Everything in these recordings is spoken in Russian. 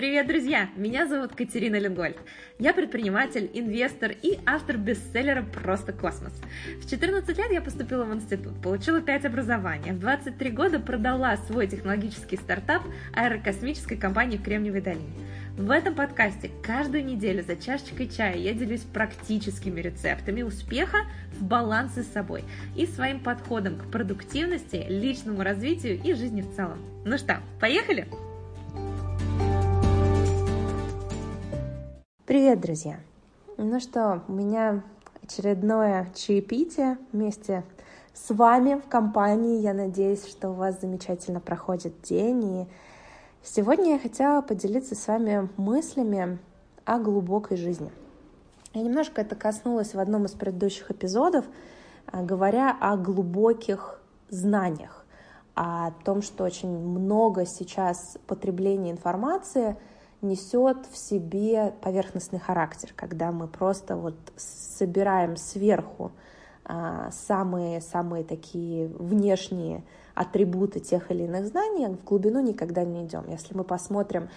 Привет, друзья! Меня зовут Катерина Ленгольд. Я предприниматель, инвестор и автор бестселлера «Просто космос». В 14 лет я поступила в институт, получила 5 образований. В 23 года продала свой технологический стартап аэрокосмической компании в Кремниевой долине. В этом подкасте каждую неделю за чашечкой чая я делюсь практическими рецептами успеха в балансе с собой и своим подходом к продуктивности, личному развитию и жизни в целом. Ну что, поехали? Привет, друзья! Ну что, у меня очередное чаепитие вместе с вами в компании. Я надеюсь, что у вас замечательно проходит день. И сегодня я хотела поделиться с вами мыслями о глубокой жизни. Я немножко это коснулась в одном из предыдущих эпизодов, а, говоря о глубоких знаниях, о том, что очень много сейчас потребления информации — несет в себе поверхностный характер, когда мы просто вот собираем сверху самые-самые такие внешние атрибуты тех или иных знаний, в глубину никогда не идем. Если мы посмотрим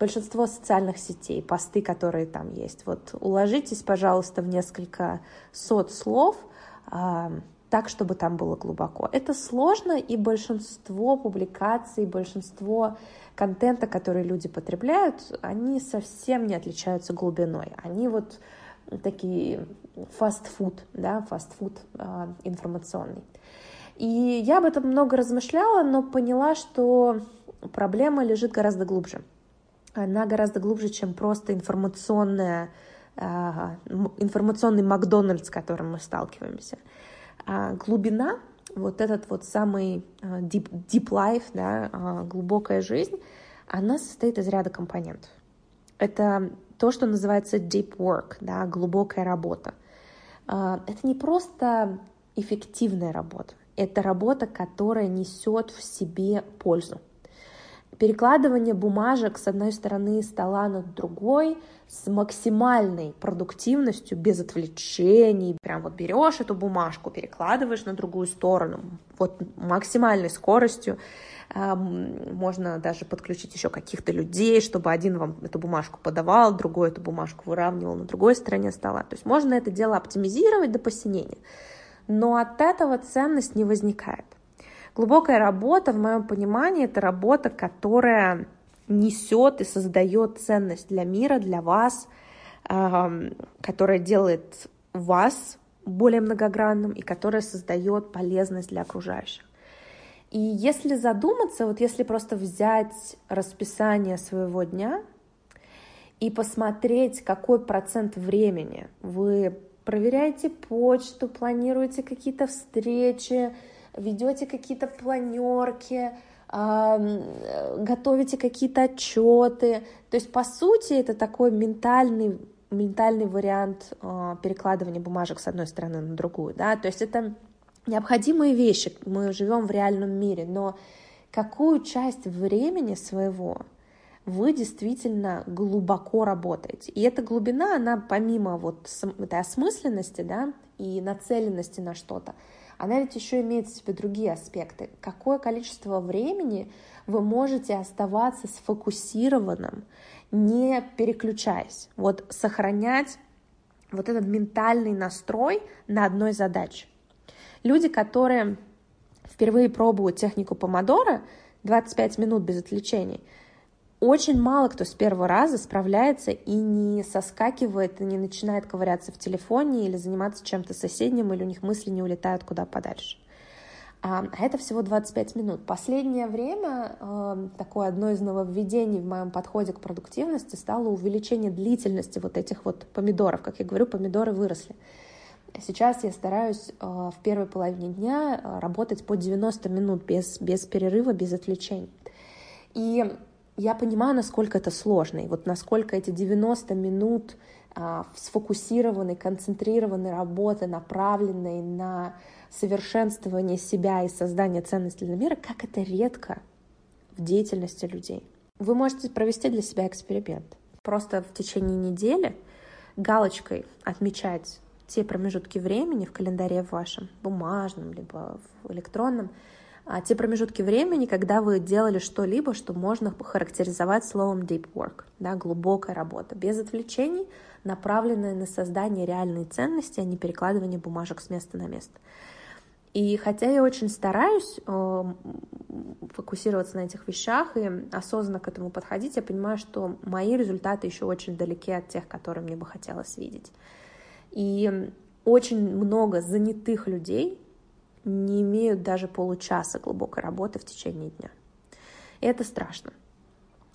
большинство социальных сетей, посты, которые там есть, вот уложитесь, пожалуйста, в несколько сот слов, так, чтобы там было глубоко. Это сложно, и большинство публикаций, большинство контента, который люди потребляют, они совсем не отличаются глубиной. Они вот такие фастфуд, да, фастфуд э, информационный. И я об этом много размышляла, но поняла, что проблема лежит гораздо глубже. Она гораздо глубже, чем просто информационная, э, информационный Макдональдс, с которым мы сталкиваемся. А глубина вот этот вот самый deep, deep life, да, а, глубокая жизнь, она состоит из ряда компонентов. Это то, что называется deep work, да, глубокая работа. А, это не просто эффективная работа, это работа, которая несет в себе пользу перекладывание бумажек с одной стороны стола на другой с максимальной продуктивностью, без отвлечений. Прям вот берешь эту бумажку, перекладываешь на другую сторону, вот максимальной скоростью. Можно даже подключить еще каких-то людей, чтобы один вам эту бумажку подавал, другой эту бумажку выравнивал на другой стороне стола. То есть можно это дело оптимизировать до посинения. Но от этого ценность не возникает. Глубокая работа, в моем понимании, это работа, которая несет и создает ценность для мира, для вас, которая делает вас более многогранным и которая создает полезность для окружающих. И если задуматься, вот если просто взять расписание своего дня и посмотреть, какой процент времени вы проверяете почту, планируете какие-то встречи, ведете какие-то планерки, готовите какие-то отчеты. То есть, по сути, это такой ментальный, ментальный вариант а, перекладывания бумажек с одной стороны на другую. Да? То есть это необходимые вещи, мы живем в реальном мире, но какую часть времени своего вы действительно глубоко работаете. И эта глубина, она помимо вот этой осмысленности да, и нацеленности на что-то, она ведь еще имеет в себе другие аспекты. Какое количество времени вы можете оставаться сфокусированным, не переключаясь, вот сохранять вот этот ментальный настрой на одной задаче. Люди, которые впервые пробуют технику помодора, 25 минут без отвлечений, очень мало кто с первого раза справляется и не соскакивает, и не начинает ковыряться в телефоне или заниматься чем-то соседним, или у них мысли не улетают куда подальше. А, а это всего 25 минут. Последнее время э, такое одно из нововведений в моем подходе к продуктивности стало увеличение длительности вот этих вот помидоров. Как я говорю, помидоры выросли. Сейчас я стараюсь э, в первой половине дня э, работать по 90 минут без, без перерыва, без отвлечений. И я понимаю, насколько это сложно, и вот насколько эти 90 минут а, сфокусированной, концентрированной работы, направленной на совершенствование себя и создание ценностей для мира, как это редко в деятельности людей. Вы можете провести для себя эксперимент. Просто в течение недели галочкой отмечать те промежутки времени в календаре вашем, бумажном, либо в электронном, те промежутки времени, когда вы делали что-либо, что можно характеризовать словом deep work, да, глубокая работа, без отвлечений, направленная на создание реальной ценности, а не перекладывание бумажек с места на место. И хотя я очень стараюсь э, фокусироваться на этих вещах и осознанно к этому подходить, я понимаю, что мои результаты еще очень далеки от тех, которые мне бы хотелось видеть. И очень много занятых людей не имеют даже получаса глубокой работы в течение дня. И это страшно.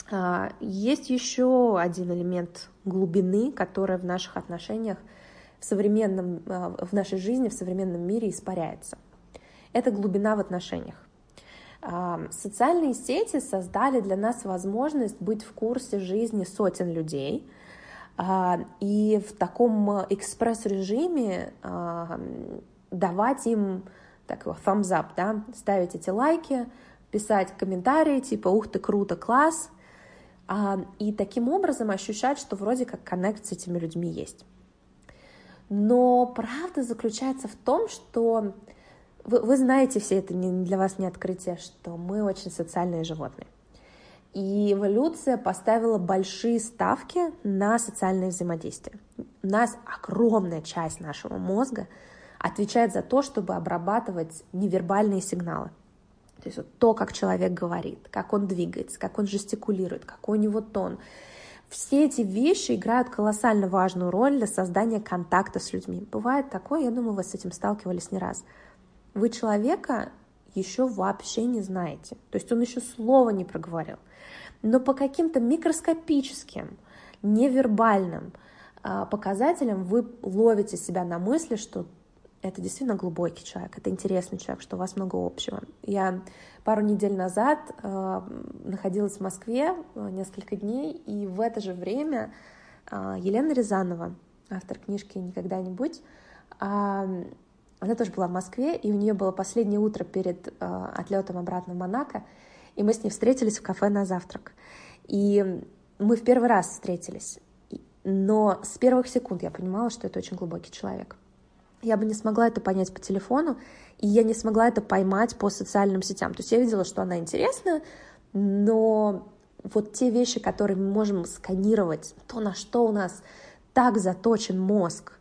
А, есть еще один элемент глубины, который в наших отношениях в современном, а, в нашей жизни, в современном мире испаряется. Это глубина в отношениях. А, социальные сети создали для нас возможность быть в курсе жизни сотен людей, и в таком экспресс-режиме давать им такой thumbs up, да, ставить эти лайки, писать комментарии типа «Ух ты, круто, класс!» а, и таким образом ощущать, что вроде как коннект с этими людьми есть. Но правда заключается в том, что вы, вы знаете все это, не, для вас не открытие, что мы очень социальные животные. И эволюция поставила большие ставки на социальное взаимодействие. У нас огромная часть нашего мозга отвечает за то, чтобы обрабатывать невербальные сигналы. То есть вот то, как человек говорит, как он двигается, как он жестикулирует, какой у него тон. Все эти вещи играют колоссально важную роль для создания контакта с людьми. Бывает такое, я думаю, вы с этим сталкивались не раз. Вы человека еще вообще не знаете. То есть он еще слова не проговорил. Но по каким-то микроскопическим, невербальным а, показателям вы ловите себя на мысли, что это действительно глубокий человек, это интересный человек, что у вас много общего. Я пару недель назад э, находилась в Москве э, несколько дней, и в это же время э, Елена Рязанова, автор книжки «Никогда-нибудь», э, она тоже была в Москве, и у нее было последнее утро перед э, отлетом обратно в Монако, и мы с ней встретились в кафе на завтрак. И мы в первый раз встретились, но с первых секунд я понимала, что это очень глубокий человек — я бы не смогла это понять по телефону, и я не смогла это поймать по социальным сетям. То есть я видела, что она интересна, но вот те вещи, которые мы можем сканировать, то, на что у нас так заточен мозг,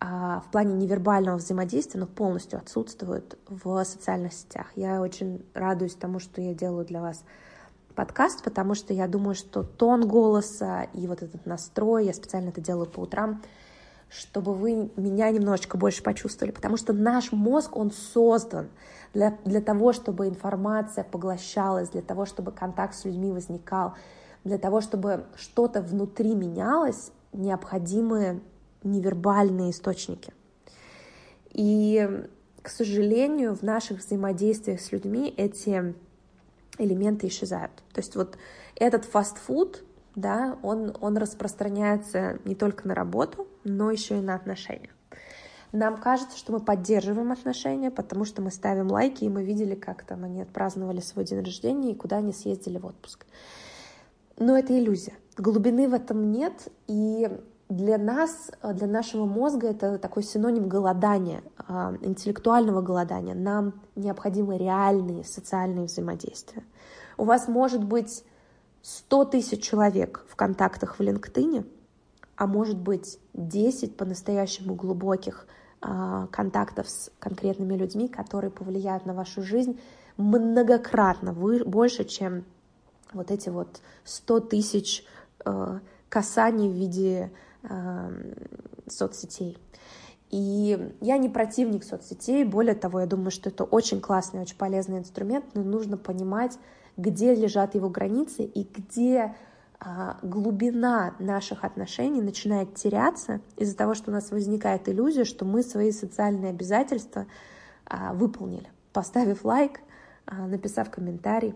а в плане невербального взаимодействия, но полностью отсутствуют в социальных сетях. Я очень радуюсь тому, что я делаю для вас подкаст, потому что я думаю, что тон голоса и вот этот настрой, я специально это делаю по утрам, чтобы вы меня немножечко больше почувствовали, потому что наш мозг, он создан для, для того, чтобы информация поглощалась, для того, чтобы контакт с людьми возникал, для того, чтобы что-то внутри менялось, необходимы невербальные источники. И, к сожалению, в наших взаимодействиях с людьми эти элементы исчезают. То есть вот этот фастфуд, да, он, он распространяется не только на работу, но еще и на отношения. Нам кажется, что мы поддерживаем отношения, потому что мы ставим лайки, и мы видели, как там они отпраздновали свой день рождения и куда они съездили в отпуск. Но это иллюзия. Глубины в этом нет, и для нас, для нашего мозга это такой синоним голодания, а, интеллектуального голодания. Нам необходимы реальные социальные взаимодействия. У вас может быть 100 тысяч человек в контактах в LinkedIn, а может быть 10 по-настоящему глубоких э, контактов с конкретными людьми, которые повлияют на вашу жизнь многократно больше, чем вот эти вот 100 тысяч э, касаний в виде э, соцсетей. И я не противник соцсетей, более того, я думаю, что это очень классный, очень полезный инструмент, но нужно понимать, где лежат его границы и где а, глубина наших отношений начинает теряться из-за того, что у нас возникает иллюзия, что мы свои социальные обязательства а, выполнили, поставив лайк, а, написав комментарий.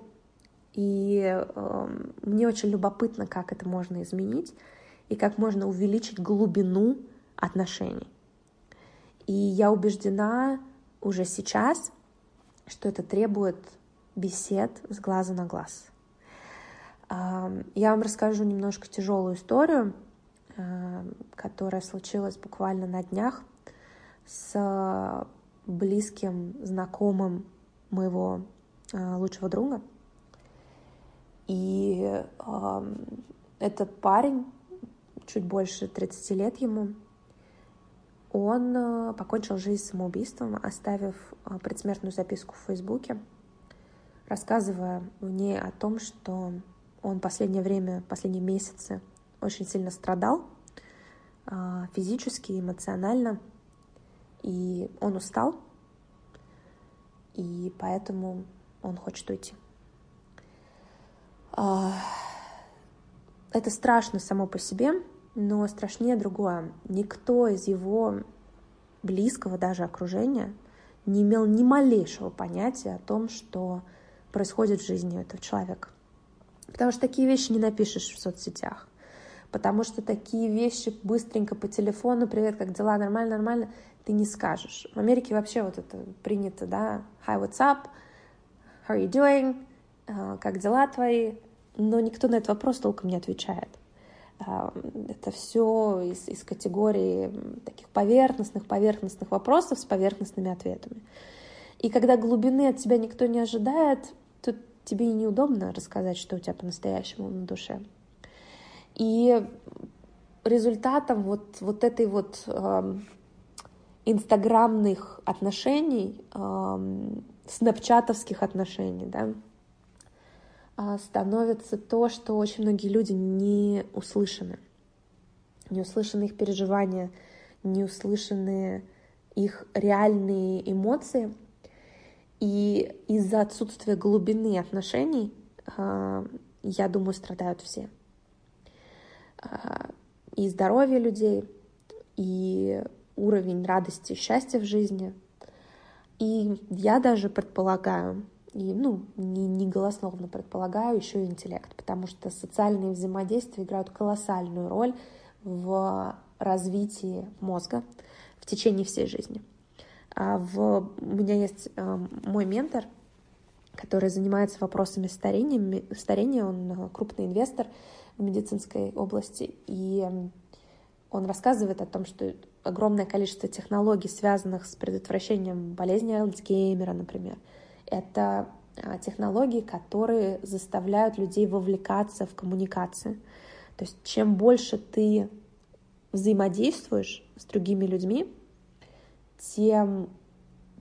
И эм, мне очень любопытно, как это можно изменить и как можно увеличить глубину отношений. И я убеждена уже сейчас, что это требует бесед с глаза на глаз. Я вам расскажу немножко тяжелую историю, которая случилась буквально на днях с близким, знакомым моего лучшего друга. И этот парень, чуть больше 30 лет ему, он покончил жизнь самоубийством, оставив предсмертную записку в Фейсбуке, рассказывая в ней о том, что он последнее время, последние месяцы очень сильно страдал физически, эмоционально, и он устал, и поэтому он хочет уйти. А, это страшно само по себе, но страшнее другое. Никто из его близкого даже окружения не имел ни малейшего понятия о том, что происходит в жизни этого человека. Потому что такие вещи не напишешь в соцсетях. Потому что такие вещи быстренько по телефону, привет, как дела, нормально, нормально, ты не скажешь. В Америке вообще вот это принято, да, hi, what's up, how are you doing, а, как дела твои, но никто на этот вопрос толком не отвечает. А, это все из, из категории таких поверхностных, поверхностных вопросов с поверхностными ответами. И когда глубины от тебя никто не ожидает, то тебе и неудобно рассказать, что у тебя по-настоящему на душе. И результатом вот, вот этой вот э, инстаграмных отношений, э, снапчатовских отношений, да, становится то, что очень многие люди не услышаны. Не услышаны их переживания, не услышаны их реальные эмоции. И из-за отсутствия глубины отношений, а, я думаю, страдают все. А, и здоровье людей, и уровень радости и счастья в жизни. И я даже предполагаю, и, ну, не, не голословно предполагаю, еще и интеллект, потому что социальные взаимодействия играют колоссальную роль в развитии мозга в течение всей жизни. А в, у меня есть э, мой ментор, который занимается вопросами старения, старения, он э, крупный инвестор в медицинской области, и он рассказывает о том, что огромное количество технологий, связанных с предотвращением болезни Альцгеймера, например, это а, технологии, которые заставляют людей вовлекаться в коммуникацию. То есть чем больше ты взаимодействуешь с другими людьми, тем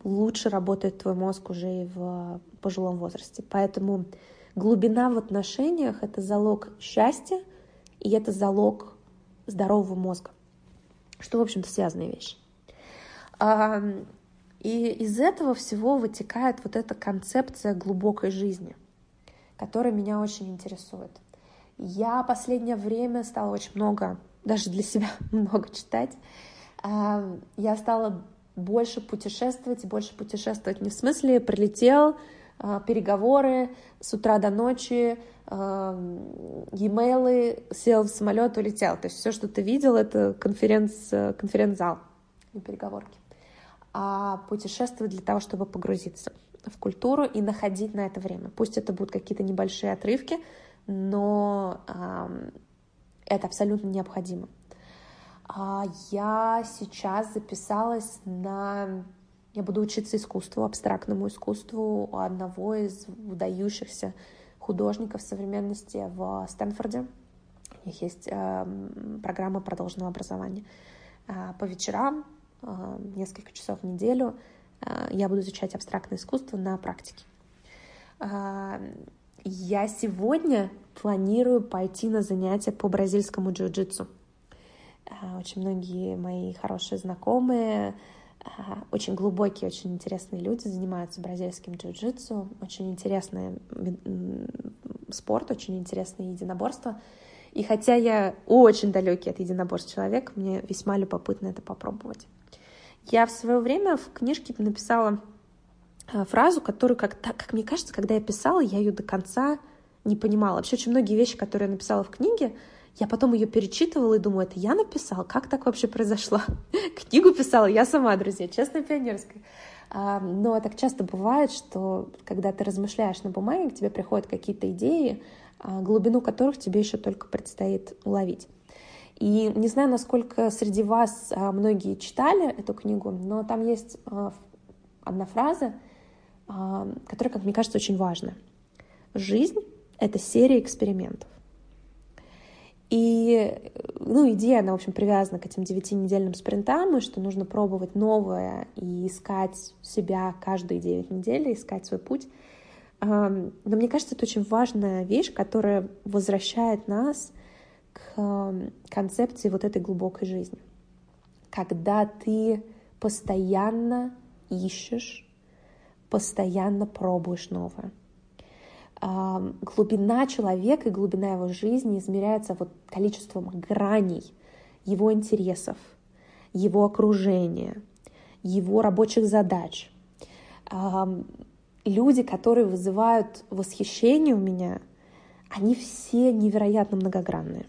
лучше работает твой мозг уже и в пожилом возрасте. Поэтому глубина в отношениях — это залог счастья, и это залог здорового мозга, что, в общем-то, связанные вещи. И из этого всего вытекает вот эта концепция глубокой жизни, которая меня очень интересует. Я последнее время стала очень много, даже для себя много читать. А, я стала больше путешествовать, больше путешествовать не в смысле прилетел, а, переговоры с утра до ночи, а, e-mail, сел в самолет, улетел. То есть все, что ты видел, это конференц, конференц-зал и переговорки а путешествовать для того, чтобы погрузиться в культуру и находить на это время. Пусть это будут какие-то небольшие отрывки, но э, это абсолютно необходимо. А я сейчас записалась на... Я буду учиться искусству, абстрактному искусству у одного из выдающихся художников современности в Стэнфорде. У них есть э, программа продолженного образования. Э, по вечерам а, несколько часов в неделю а, я буду изучать абстрактное искусство на практике. А, я сегодня планирую пойти на занятия по бразильскому джиу-джитсу. Очень многие мои хорошие знакомые, очень глубокие, очень интересные люди занимаются бразильским джиу-джитсу. Очень интересный спорт, очень интересное единоборство. И хотя я очень далекий от единоборств человек, мне весьма любопытно это попробовать. Я в свое время в книжке написала э, фразу, которую, как, так, как мне кажется, когда я писала, я ее до конца не понимала. Вообще очень многие вещи, которые я написала в книге, я потом ее перечитывала и думаю, это я написала? Как так вообще произошло? Книгу писала я сама, друзья, честно пионерская. А, но так часто бывает, что когда ты размышляешь на бумаге, к тебе приходят какие-то идеи, а, глубину которых тебе еще только предстоит уловить. И не знаю, насколько среди вас а, многие читали эту книгу, но там есть а, одна фраза, а, которое, как мне кажется, очень важно. Жизнь — это серия экспериментов. И, ну, идея, она, в общем, привязана к этим девятинедельным спринтам, и что нужно пробовать новое и искать себя каждые девять недель, искать свой путь. Но мне кажется, это очень важная вещь, которая возвращает нас к концепции вот этой глубокой жизни. Когда ты постоянно ищешь, постоянно пробуешь новое глубина человека и глубина его жизни измеряется вот количеством граней его интересов, его окружения, его рабочих задач. Люди, которые вызывают восхищение у меня, они все невероятно многогранные.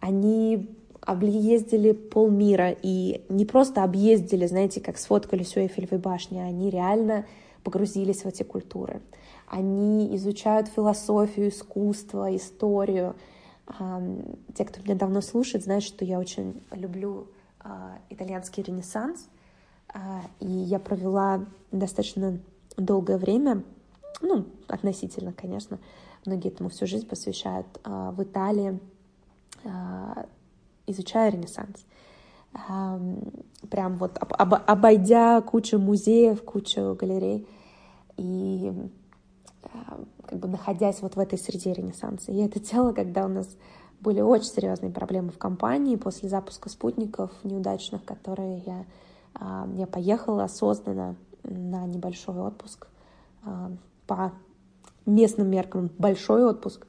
Они объездили полмира и не просто объездили, знаете, как сфоткались у Эйфелевой башни, они реально погрузились в эти культуры. Они изучают философию, искусство, историю. Те, кто меня давно слушает, знают, что я очень люблю а, итальянский ренессанс, а, и я провела достаточно долгое время, ну, относительно, конечно, многие этому всю жизнь посвящают, а, в Италии, изучая ренессанс. Прям вот обойдя кучу музеев, кучу галерей, и как бы находясь вот в этой среде Ренессанса. Я это делала, когда у нас были очень серьезные проблемы в компании после запуска спутников неудачных, которые я, а, я поехала осознанно на небольшой отпуск а, по местным меркам большой отпуск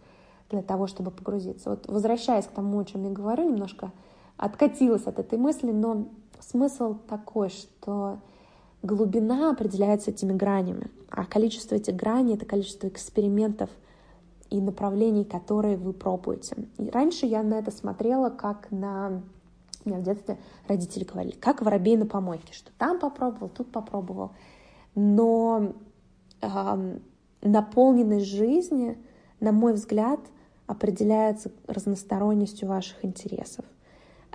для того, чтобы погрузиться. Вот возвращаясь к тому, о чем я говорю, немножко откатилась от этой мысли, но смысл такой, что глубина определяется этими гранями, а количество этих граней — это количество экспериментов и направлений, которые вы пробуете. И раньше я на это смотрела как на... У меня в детстве родители говорили, как воробей на помойке, что там попробовал, тут попробовал. Но э, наполненность жизни, на мой взгляд, определяется разносторонностью ваших интересов,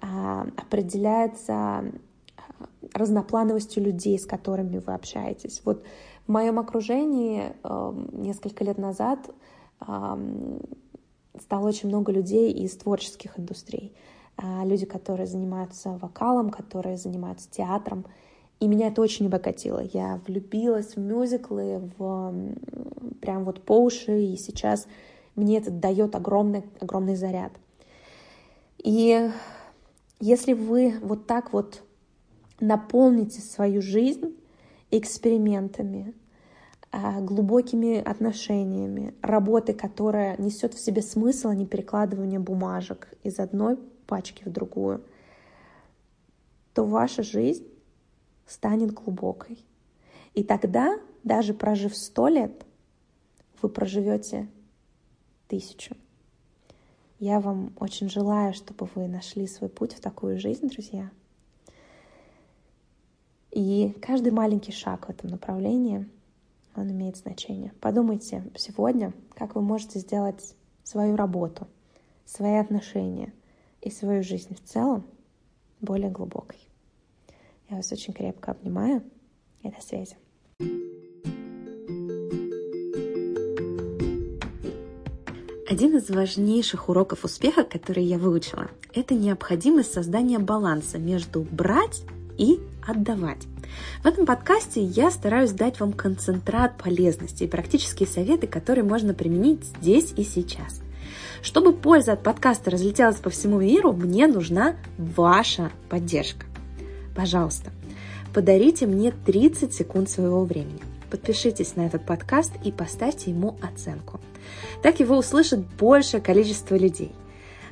э, определяется разноплановостью людей, с которыми вы общаетесь. Вот в моем окружении э, несколько лет назад э, стало очень много людей из творческих индустрий. Э, люди, которые занимаются вокалом, которые занимаются театром. И меня это очень обогатило. Я влюбилась в мюзиклы, в прям вот по уши, и сейчас мне это дает огромный, огромный заряд. И если вы вот так вот наполните свою жизнь экспериментами, а, глубокими отношениями, работой, которая несет в себе смысл, а не перекладывание бумажек из одной пачки в другую, то ваша жизнь станет глубокой. И тогда, даже прожив сто лет, вы проживете тысячу. Я вам очень желаю, чтобы вы нашли свой путь в такую жизнь, друзья. И каждый маленький шаг в этом направлении, он имеет значение. Подумайте сегодня, как вы можете сделать свою работу, свои отношения и свою жизнь в целом более глубокой. Я вас очень крепко обнимаю и до связи. Один из важнейших уроков успеха, который я выучила, это необходимость создания баланса между брать и отдавать. В этом подкасте я стараюсь дать вам концентрат полезности и практические советы, которые можно применить здесь и сейчас. Чтобы польза от подкаста разлетелась по всему миру, мне нужна ваша поддержка. Пожалуйста, подарите мне 30 секунд своего времени. Подпишитесь на этот подкаст и поставьте ему оценку. Так его услышит большее количество людей.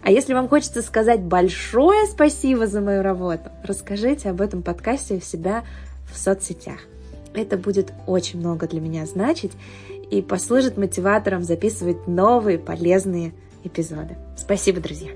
А если вам хочется сказать большое спасибо за мою работу, расскажите об этом подкасте у себя в соцсетях. Это будет очень много для меня значить и послужит мотиватором записывать новые полезные эпизоды. Спасибо, друзья!